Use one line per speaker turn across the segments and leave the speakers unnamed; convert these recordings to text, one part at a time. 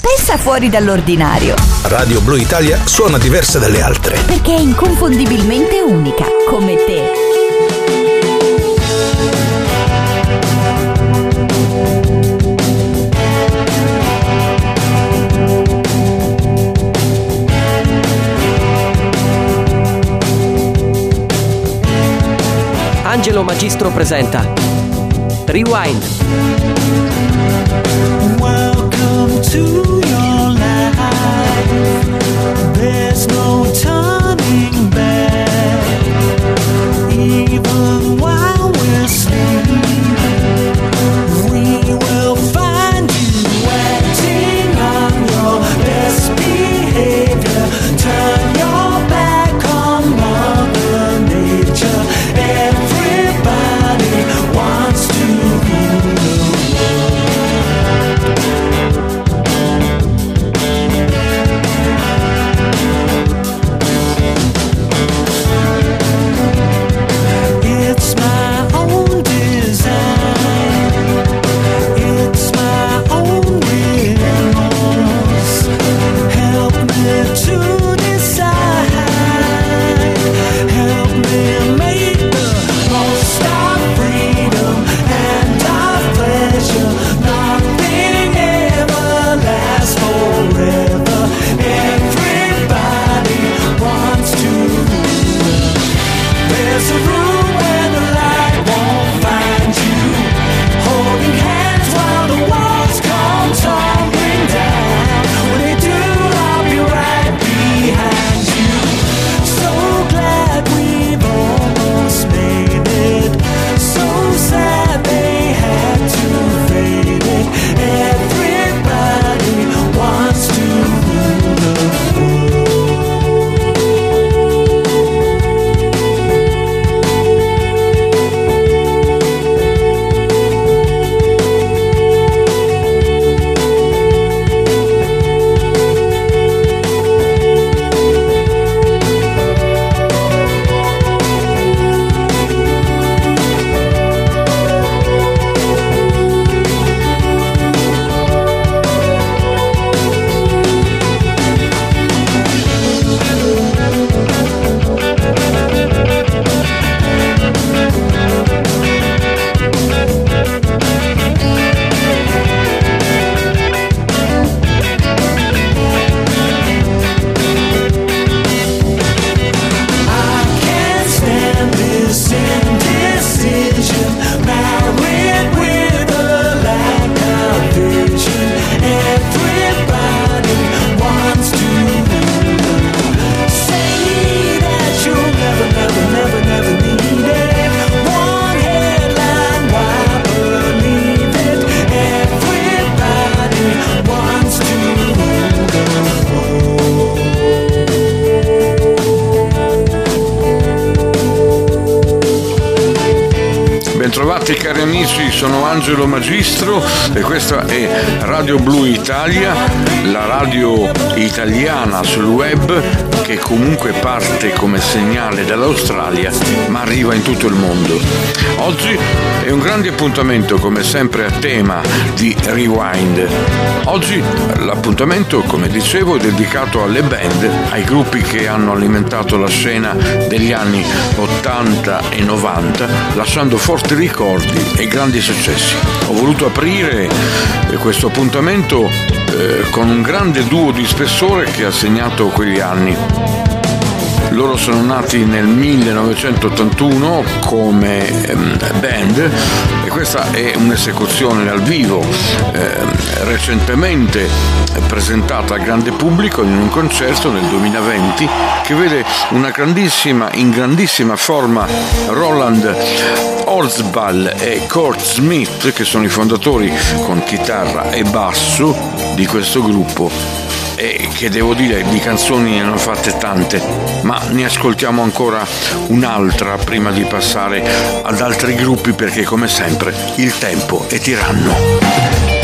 pensa fuori dall'ordinario. Radio Blu Italia suona diversa dalle altre. Perché è inconfondibilmente unica, come te.
Angelo Magistro presenta Rewind
appuntamento come sempre a tema di Rewind. Oggi l'appuntamento, come dicevo, è dedicato alle band, ai gruppi che hanno alimentato la scena degli anni 80 e 90, lasciando forti ricordi e grandi successi. Ho voluto aprire questo appuntamento eh, con un grande duo di spessore che ha segnato quegli anni loro sono nati nel 1981 come ehm, band e questa è un'esecuzione al vivo ehm, recentemente presentata al grande pubblico in un concerto nel 2020 che vede una grandissima, in grandissima forma Roland Orzbal e Kurt Smith che sono i fondatori con chitarra e basso di questo gruppo e che devo dire di canzoni ne hanno fatte tante, ma ne ascoltiamo ancora un'altra prima di passare ad altri gruppi perché come sempre il tempo è tiranno.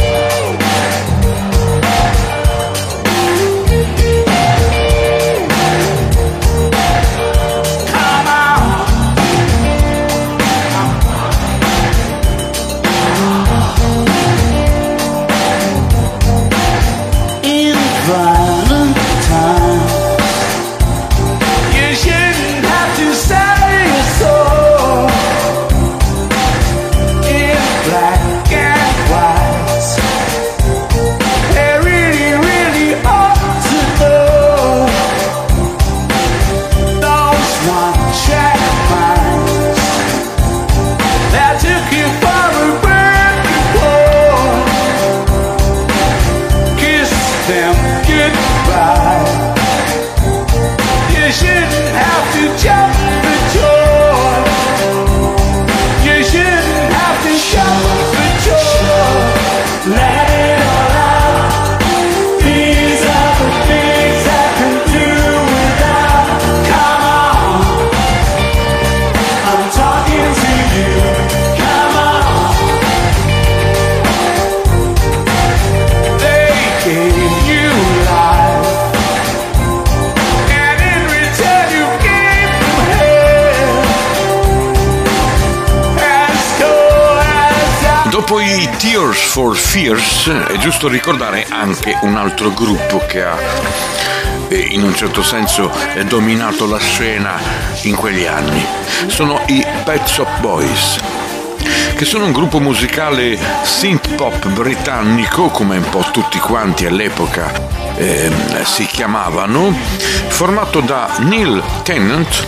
Fierce, è giusto ricordare anche un altro gruppo che ha eh, in un certo senso eh, dominato la scena in quegli anni. Sono i Pet Shop Boys che sono un gruppo musicale synth pop britannico, come un po' tutti quanti all'epoca eh, si chiamavano, formato da Neil Tennant,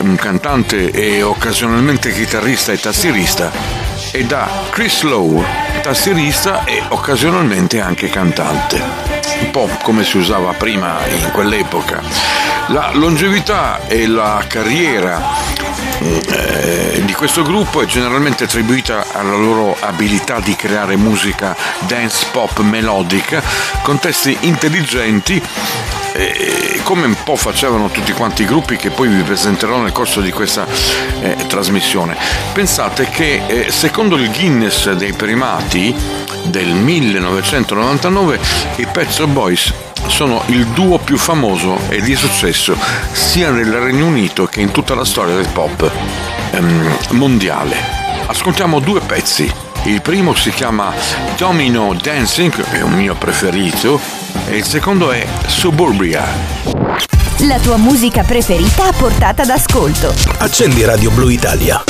un cantante e occasionalmente chitarrista e tastierista, e da Chris Lowe, tastierista e occasionalmente anche cantante. Un po' come si usava prima in quell'epoca. La longevità e la carriera eh, di questo gruppo è generalmente attribuita alla loro abilità di creare musica dance pop melodica con testi intelligenti eh, come un po' facevano tutti quanti i gruppi che poi vi presenterò nel corso di questa eh, trasmissione. Pensate che eh, secondo il Guinness dei primati del 1999 i Pezzo Boys sono il duo più famoso e di successo sia nel Regno Unito che in tutta la storia del pop ehm, mondiale. Ascoltiamo due pezzi. Il primo si chiama Domino Dancing, è un mio preferito, e il secondo è Suburbia.
La tua musica preferita a portata d'ascolto. Accendi Radio Blue Italia.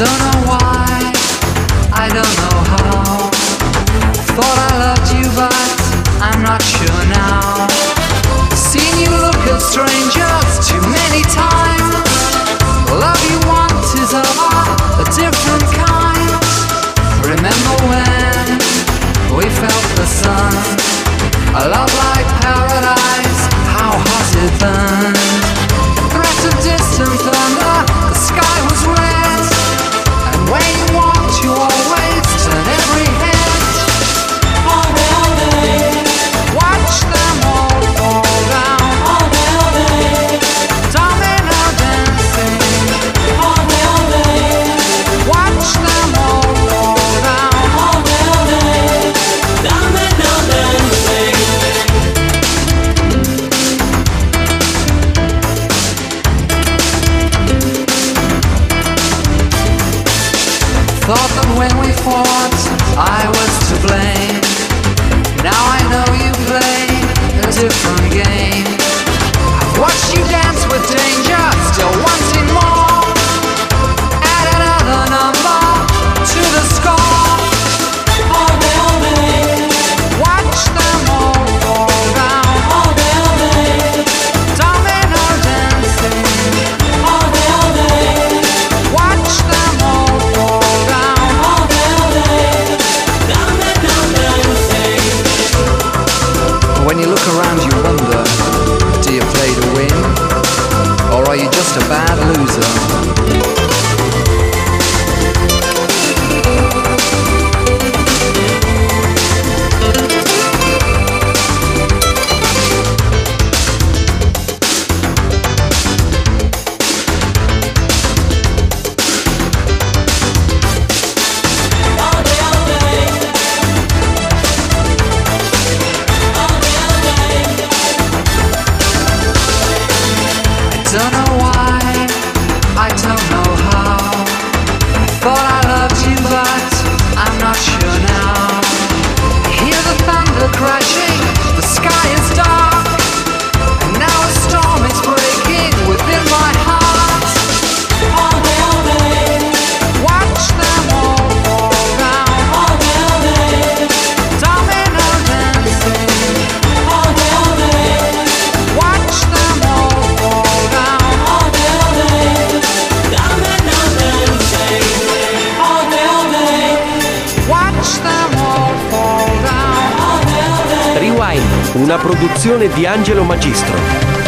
Don't know why I don't
thought that when we fought, I was to blame. Now I know you play a different game. I've watched you dance with danger.
Wine, una produzione di Angelo Magistro.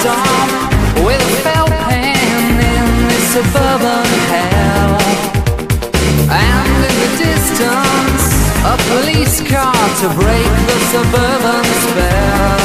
storm With a felt pen in this suburban hell And in the distance A police car to break the suburban spell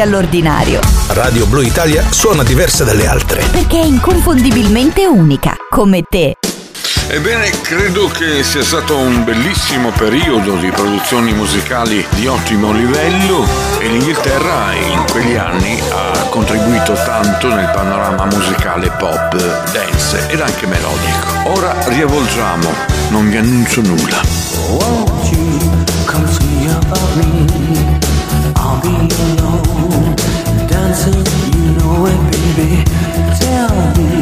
dall'ordinario. Radio Blu Italia suona diversa dalle altre. Perché è inconfondibilmente unica, come te.
Ebbene, credo che sia stato un bellissimo periodo di produzioni musicali di ottimo livello e l'Inghilterra in quegli anni ha contribuito tanto nel panorama musicale pop, dance ed anche melodico. Ora riavolgiamo, non vi annuncio nulla. Won't you come see about me? I'll be baby. Tell me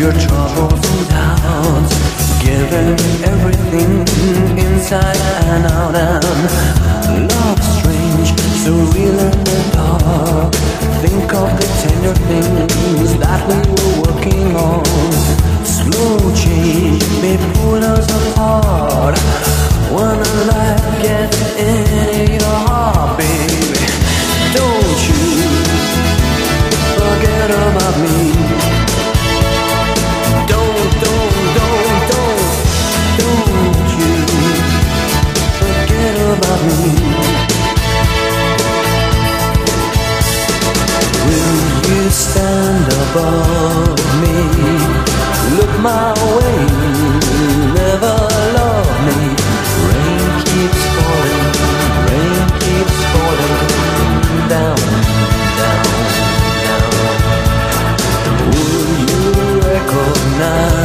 your troubles and doubts. Giving everything inside and out. And love strange, so real in the dark. Think of the tender things that we were working on. Slow change may pull us apart. When a life gets in your heart, baby, don't you? matter about me. Don't, don't, don't, don't, don't you forget about me. Will you stand above me? Look my way. now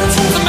wanna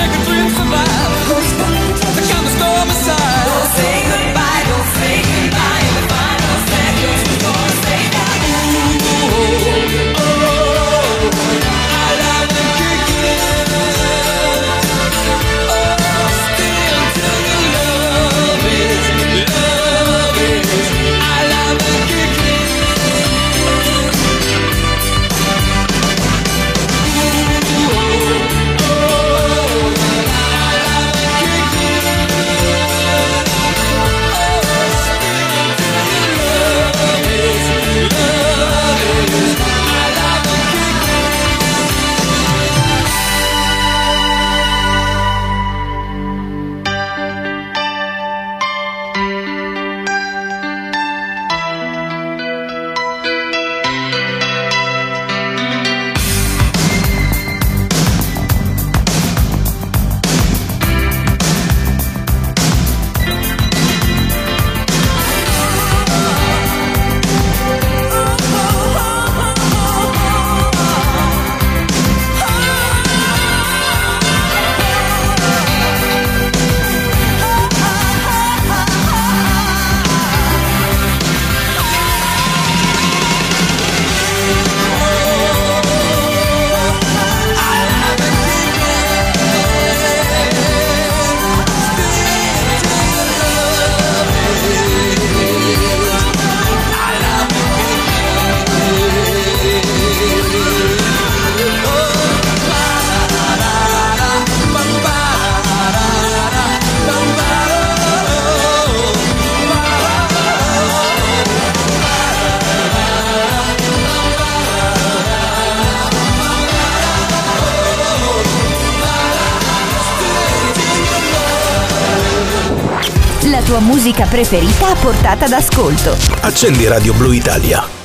tua musica preferita a portata d'ascolto. Accendi Radio Blue Italia.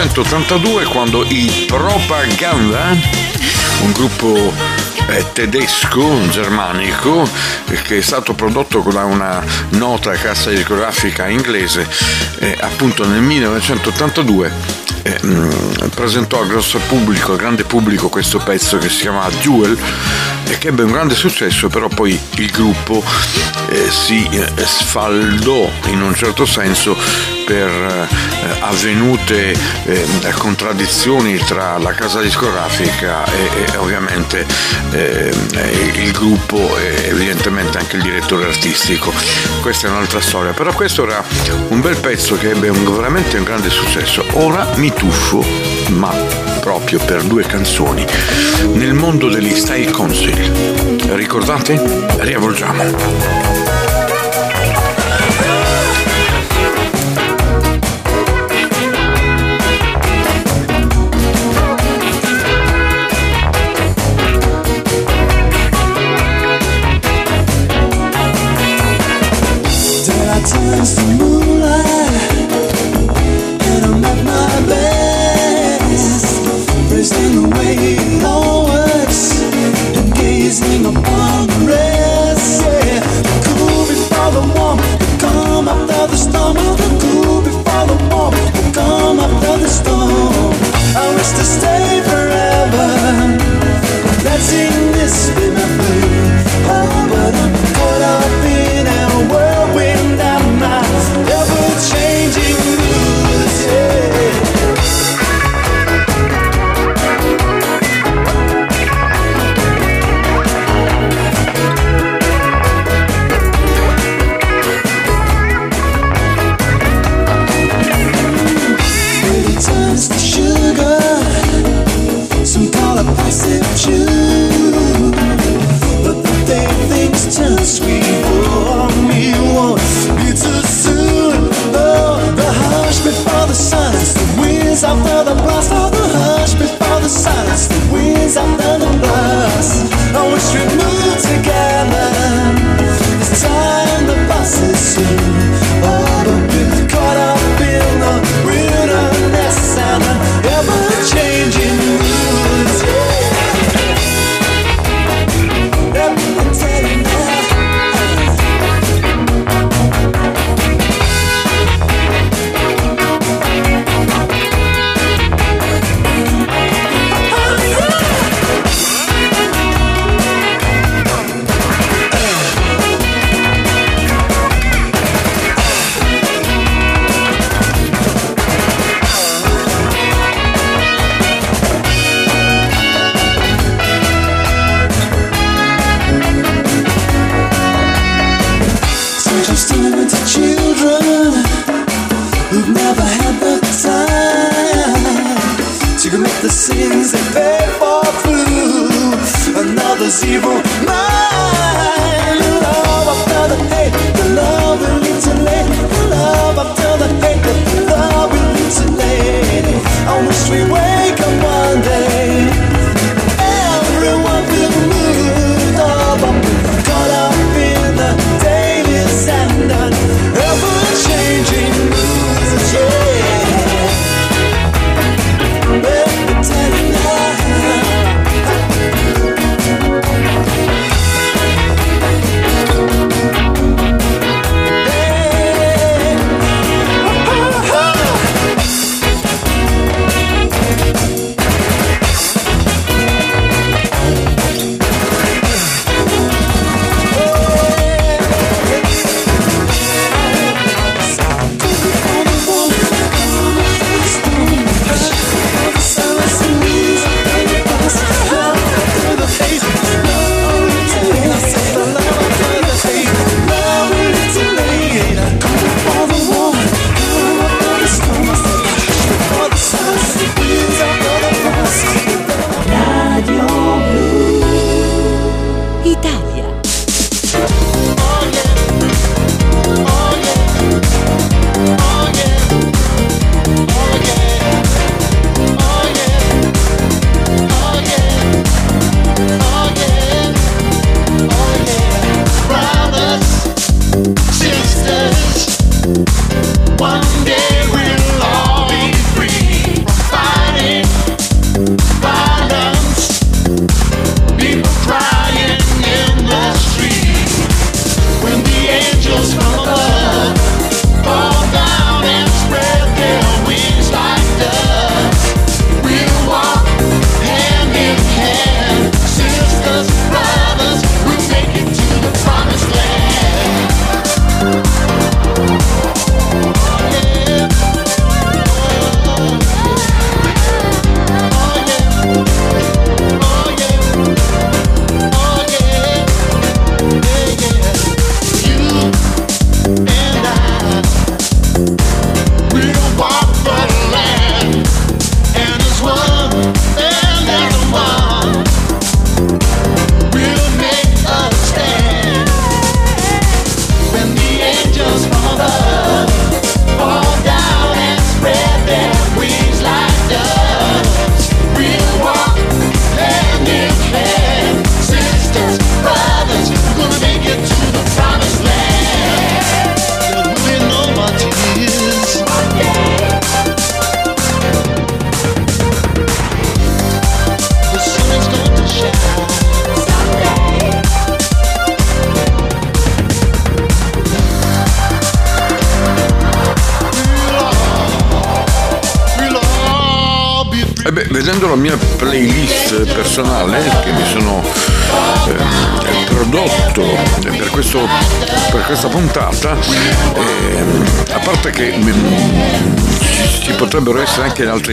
1982 quando i Propaganda, un gruppo eh, tedesco, germanico, che è stato prodotto da una nota cassa discografica inglese, eh, appunto nel 1982 eh, mh, mm, presentò al grosso pubblico, al grande pubblico questo pezzo che si chiama Duel e che ebbe un grande successo, però poi il gruppo eh, si eh, sfaldò in un certo senso per eh, avvenute eh, contraddizioni tra la casa discografica e, e ovviamente eh, il gruppo e evidentemente anche il direttore artistico. Questa è un'altra storia, però questo era un bel pezzo che ebbe un, veramente un grande successo. Ora mi tuffo, ma proprio per due canzoni nel mondo degli Style Council. Ricordate? Riavolgiamo.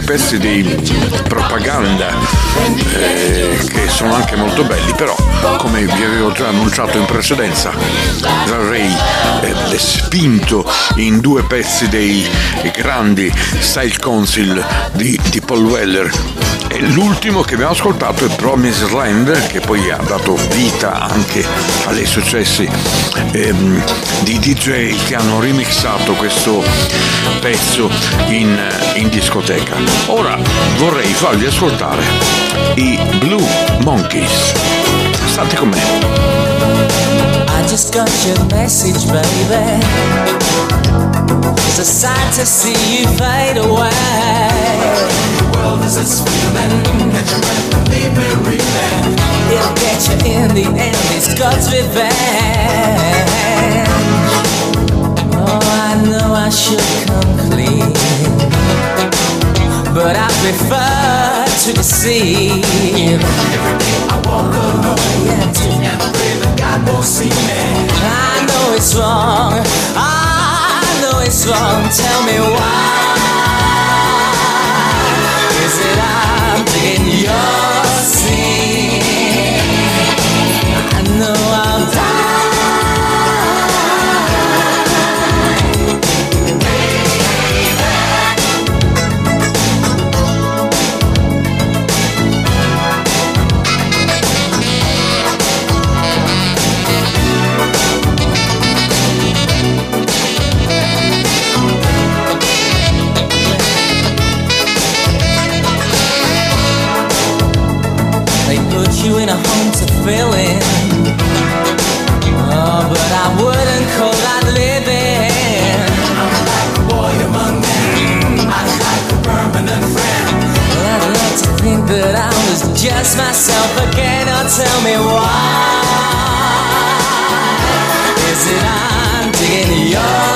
pezzi di propaganda eh, che sono anche molto belli, però come vi avevo già annunciato in precedenza, Ray è eh, spinto in due pezzi dei grandi Style Council di, di Paul Weller L'ultimo che abbiamo ascoltato è Promise Land, che poi ha dato vita anche alle successi ehm, di DJ che hanno remixato questo pezzo in, in discoteca. Ora vorrei farvi ascoltare i Blue Monkeys. State con me. I just got your message, baby. It's a sight to see you fade away. The world is a sweetman, catch your breath and leave me reeling. It'll get you in the end, it's God's revenge. Oh, I know I should come clean, but I prefer to deceive. Every day I walk alone, yeah, and pray that God will see me. I know it's wrong. I know it's wrong.
Tell me why. Is it I'm digging your ask myself again, or tell me why. Is it I'm digging your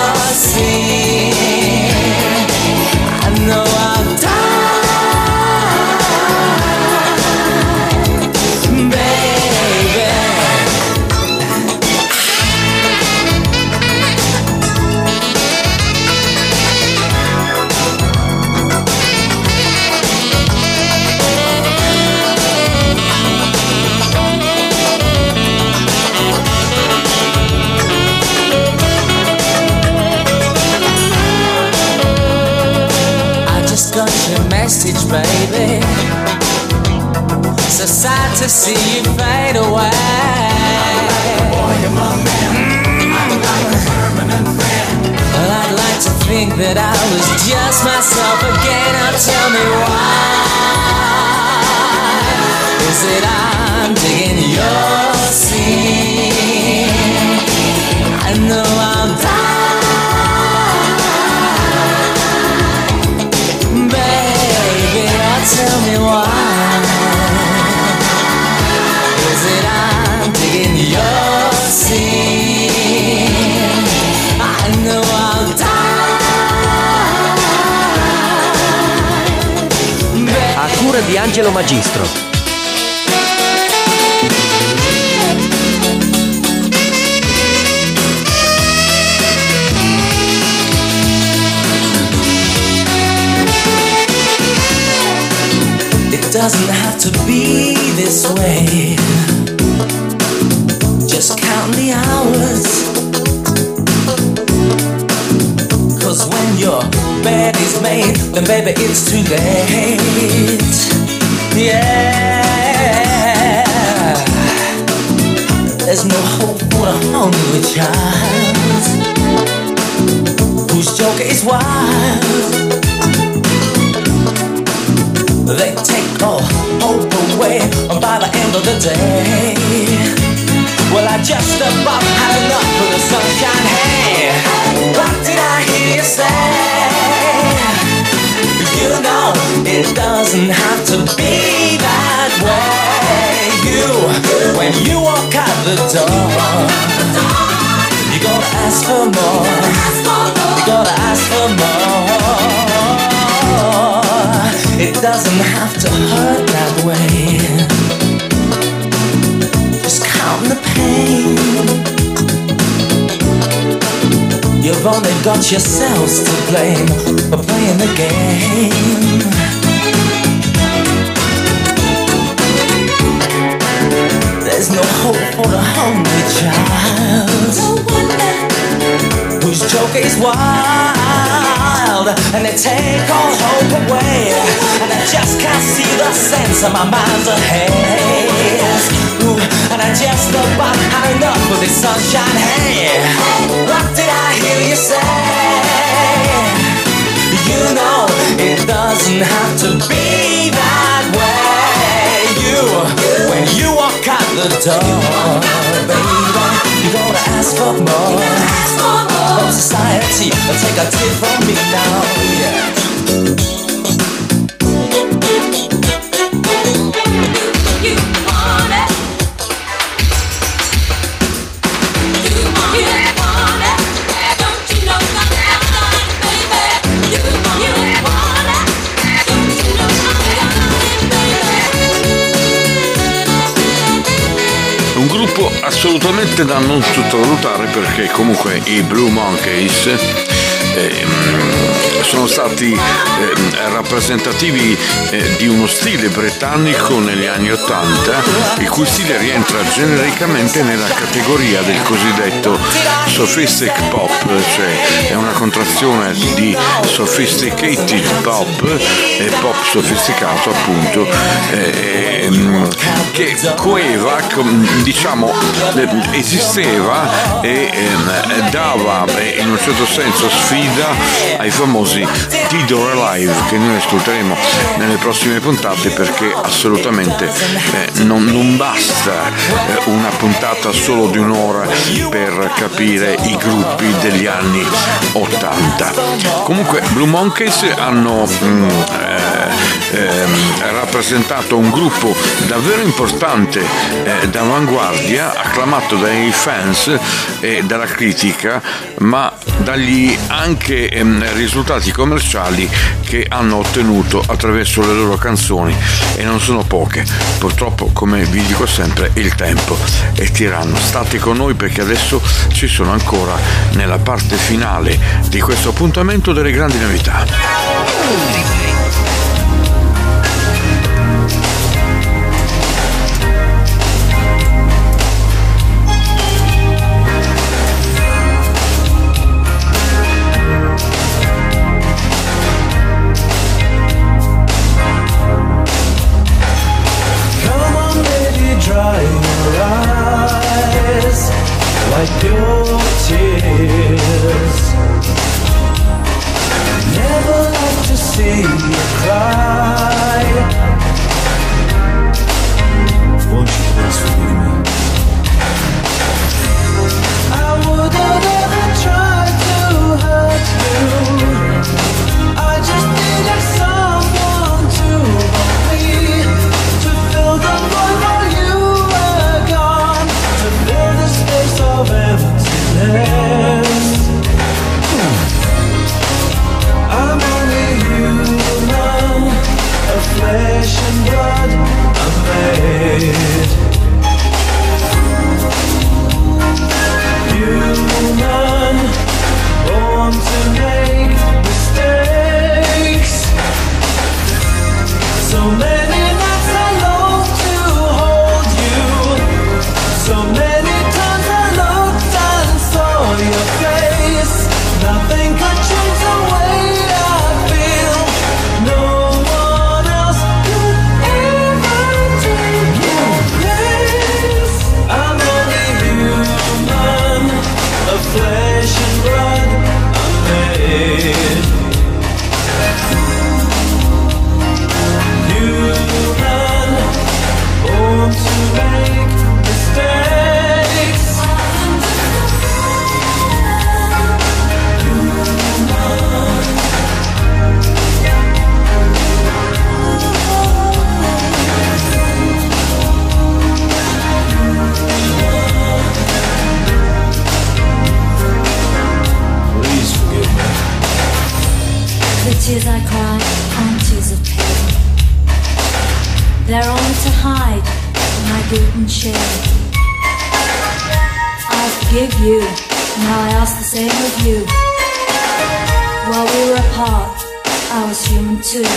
that I
Angelo Magistro. It doesn't have to be this way. Just count the hours. Cause when your bed is made, then baby it's too late. Yeah. There's no hope for a hungry child whose joke is wild. They take all hope away by the end of the day. Well, I just about had enough of the sunshine. Hey, what did I hear you say? It doesn't have to be that way. You, when you walk out the door, you gotta ask for more. You gotta ask for more. It doesn't have to hurt that way.
Just count the pain. You've only got yourselves to blame for playing the game. There's no hope for the hungry child. No wonder whose joke is wild, and they take all hope away. And I just can't see the sense of my mind's ahead. Ooh, and I just about had enough for this sunshine. Hey, what did I hear you say? You know it doesn't have to be. the door, baby. You're gonna ask for more. From oh, society, take a tip from me now. Yeah. gruppo assolutamente da non sottovalutare perché comunque i Blue Monkeys eh, eh, sono stati eh, rappresentativi eh, di uno stile britannico negli anni Ottanta, il cui stile rientra genericamente nella categoria del cosiddetto sophistic pop, cioè è una contrazione di sophisticated pop e pop sofisticato appunto, eh, ehm, che coeva, diciamo, esisteva e ehm, dava eh, in un certo senso sfida ai famosi famosi Dead Alive che noi ascolteremo nelle prossime puntate perché assolutamente eh, non, non, basta eh, una puntata solo di un'ora per capire i gruppi degli anni 80. Comunque Blue Monkeys hanno mm, eh, ehm, rappresentato un gruppo davvero importante eh, d'avanguardia, acclamato dai fans e dalla critica, ma dagli anche ehm, risultati risultati commerciali che hanno ottenuto attraverso le loro canzoni e non sono poche. Purtroppo, come vi dico sempre, il tempo è tiranno. State con noi perché adesso ci sono ancora nella parte finale di questo appuntamento delle grandi novità.
tears I cry and tears of pain. They're only to hide my guilt and shame. I forgive you, now I ask the same of you. While we were apart, I was human too.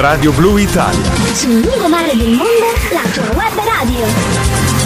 Radio Blu Italia. Sul Sull'unico mare del mondo, la tua web radio.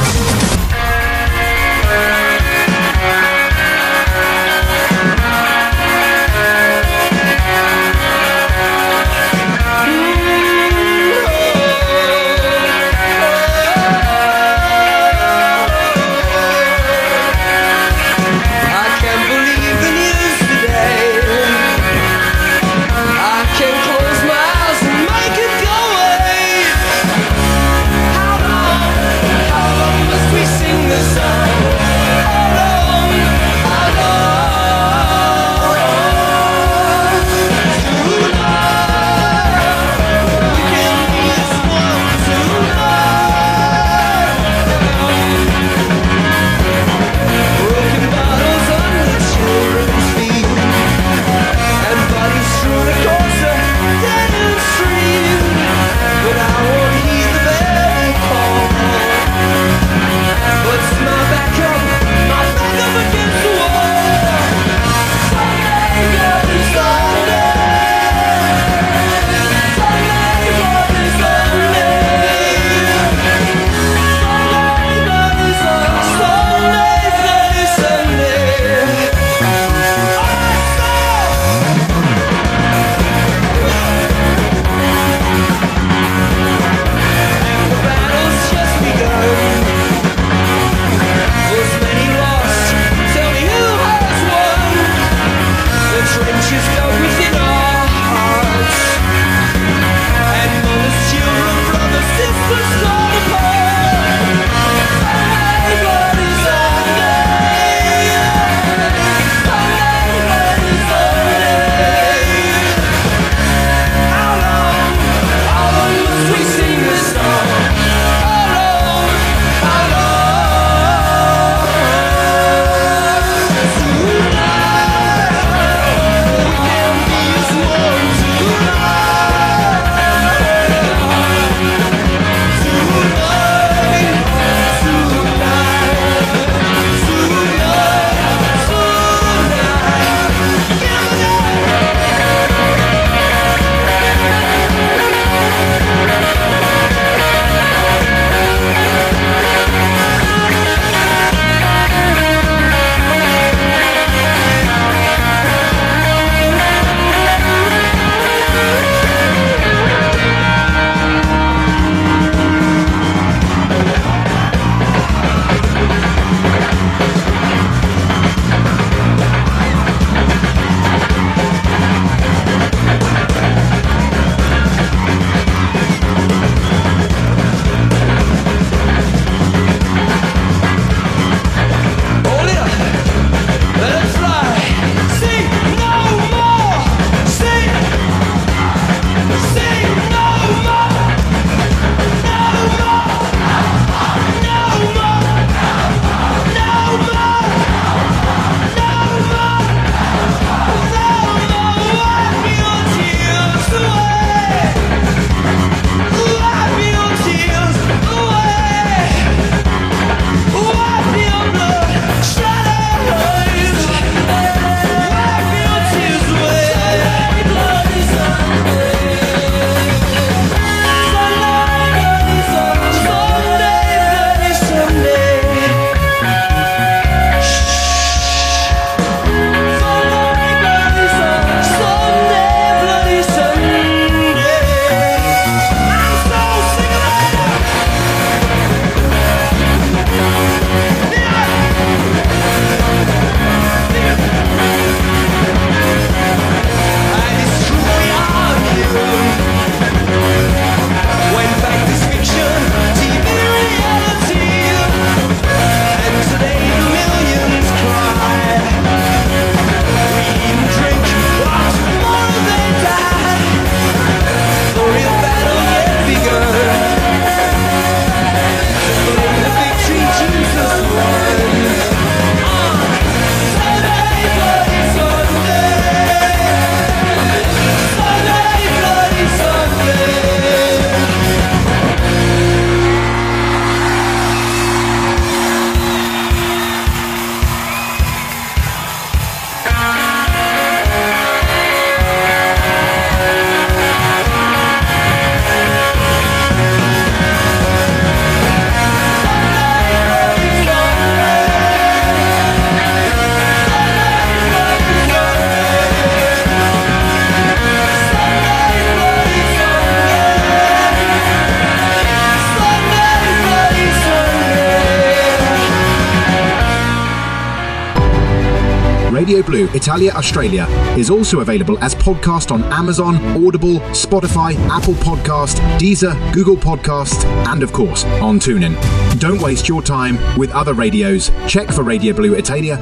Italia Australia is also available as podcast on Amazon, Audible, Spotify, Apple Podcast, Deezer, Google Podcast, and of course on TuneIn. Don't waste your time with other radios. Check for Radio Blue Italia.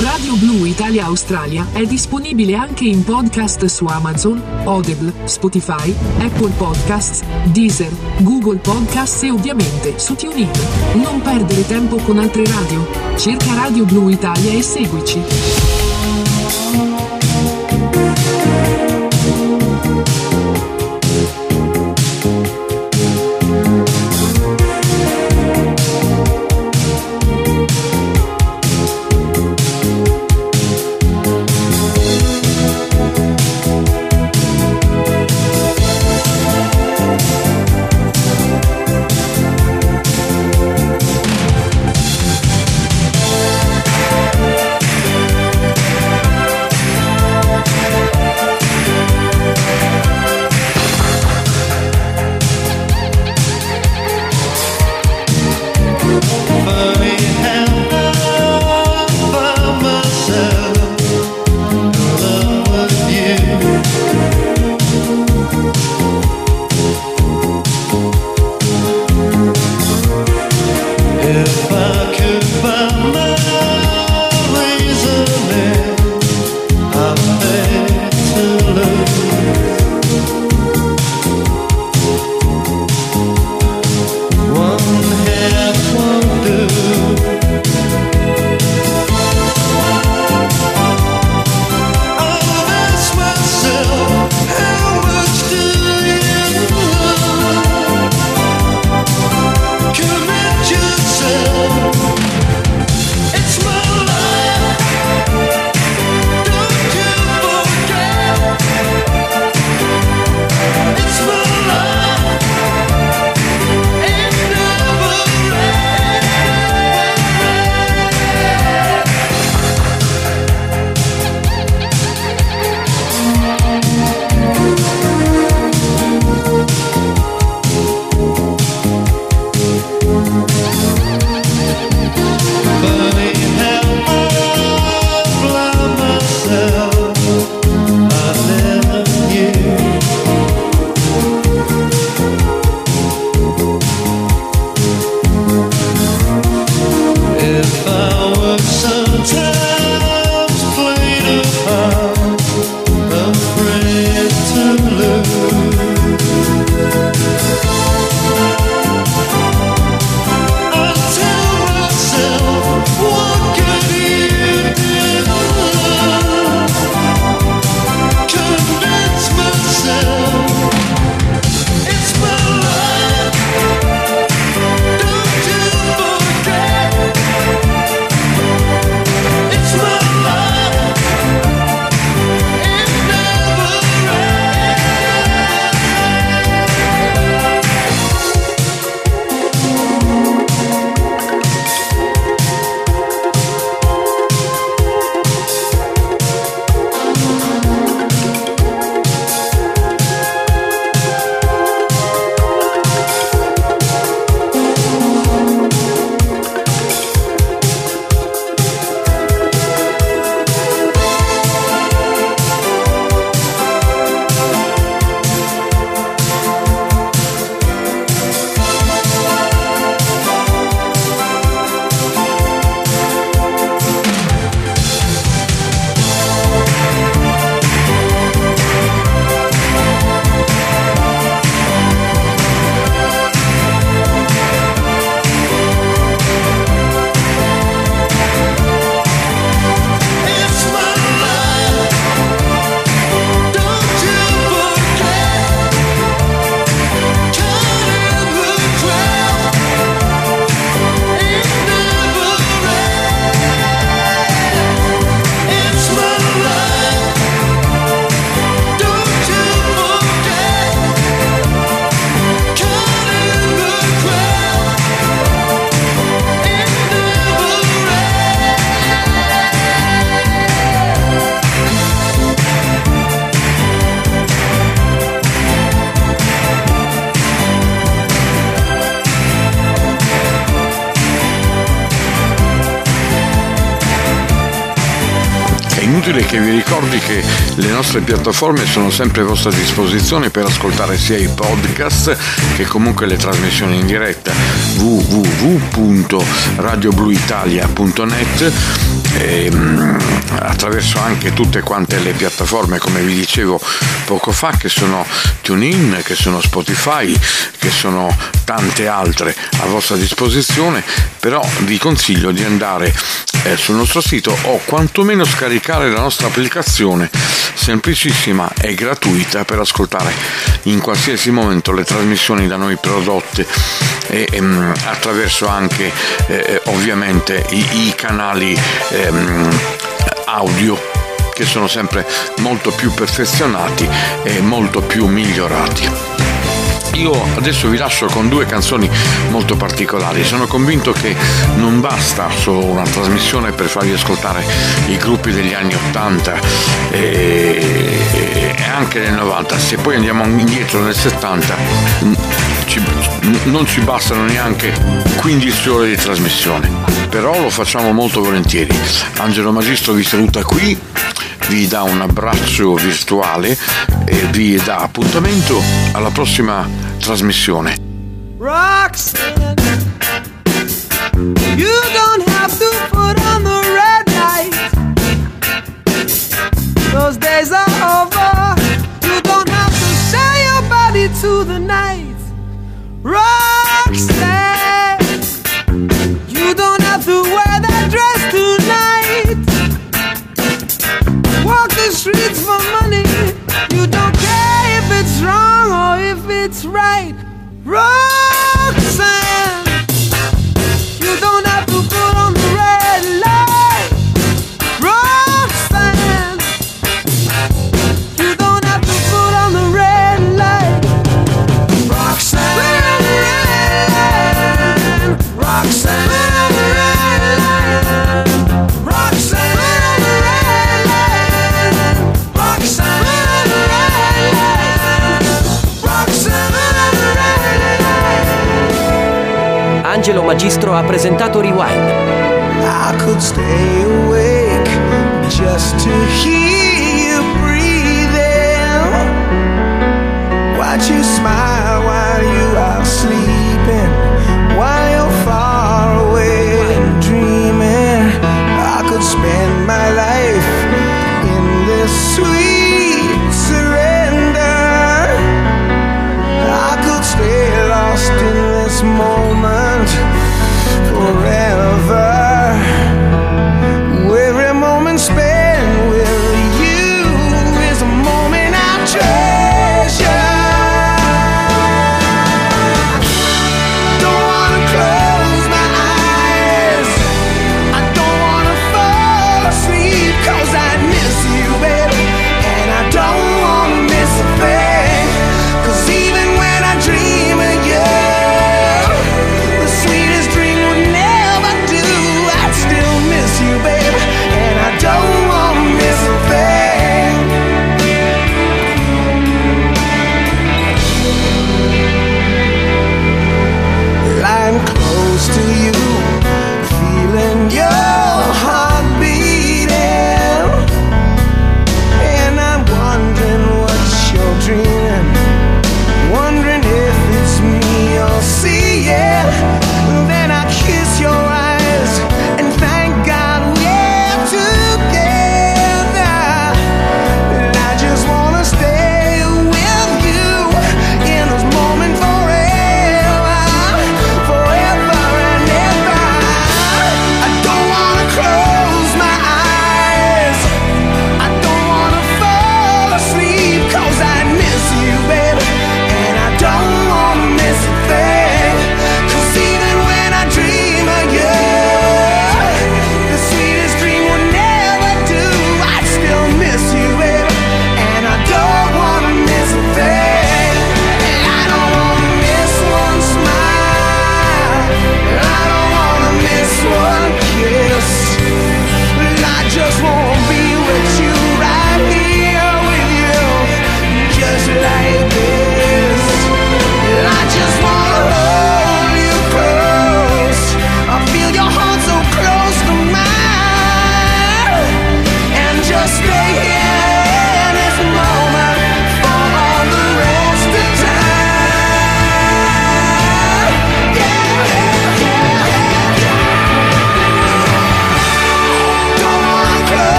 Radio Blue Italia Australia è disponibile anche in podcast su Amazon, Audible, Spotify, Apple Podcasts, Deezer, Google Podcasts e ovviamente su TuneIn. Non perdere tempo con altre radio Cerca Radio Blu Italia e seguici.
che vi ricordi che le nostre piattaforme sono sempre a vostra disposizione per ascoltare sia i podcast che comunque le trasmissioni in diretta www.radiobluitalia.net eh, attraverso anche tutte quante le piattaforme come vi dicevo poco fa che sono TuneIn, che sono Spotify, che sono tante altre a vostra disposizione, però vi consiglio di andare eh, sul nostro sito o quantomeno scaricare la nostra applicazione semplicissima e gratuita per ascoltare in qualsiasi momento le trasmissioni da noi prodotte e ehm, attraverso anche eh, ovviamente i, i canali eh, ehm, audio che sono sempre molto più perfezionati e molto più migliorati. Io adesso vi lascio con due canzoni molto particolari. Sono convinto che non basta solo una trasmissione per farvi ascoltare i gruppi degli anni 80 e, anche del 90. Se poi andiamo indietro nel 70 ci, non ci bastano neanche 15 ore di trasmissione, però lo facciamo molto volentieri. Angelo Magistro vi saluta qui, vi dà un abbraccio virtuale e vi dà appuntamento alla prossima trasmissione. Rocksteady. You don't have to put on the red light. Those days are over. You don't have to show your body to the night. Roxanne, You don't have to wear that dress tonight. Walk the streets for money. You don't it's right. Right!
Magistro ha presentato Rewind. I could stay awake just to hear you breathing. Watch you smile while you are sleeping, while you're far away and dreaming. I could spend my life in this sweet.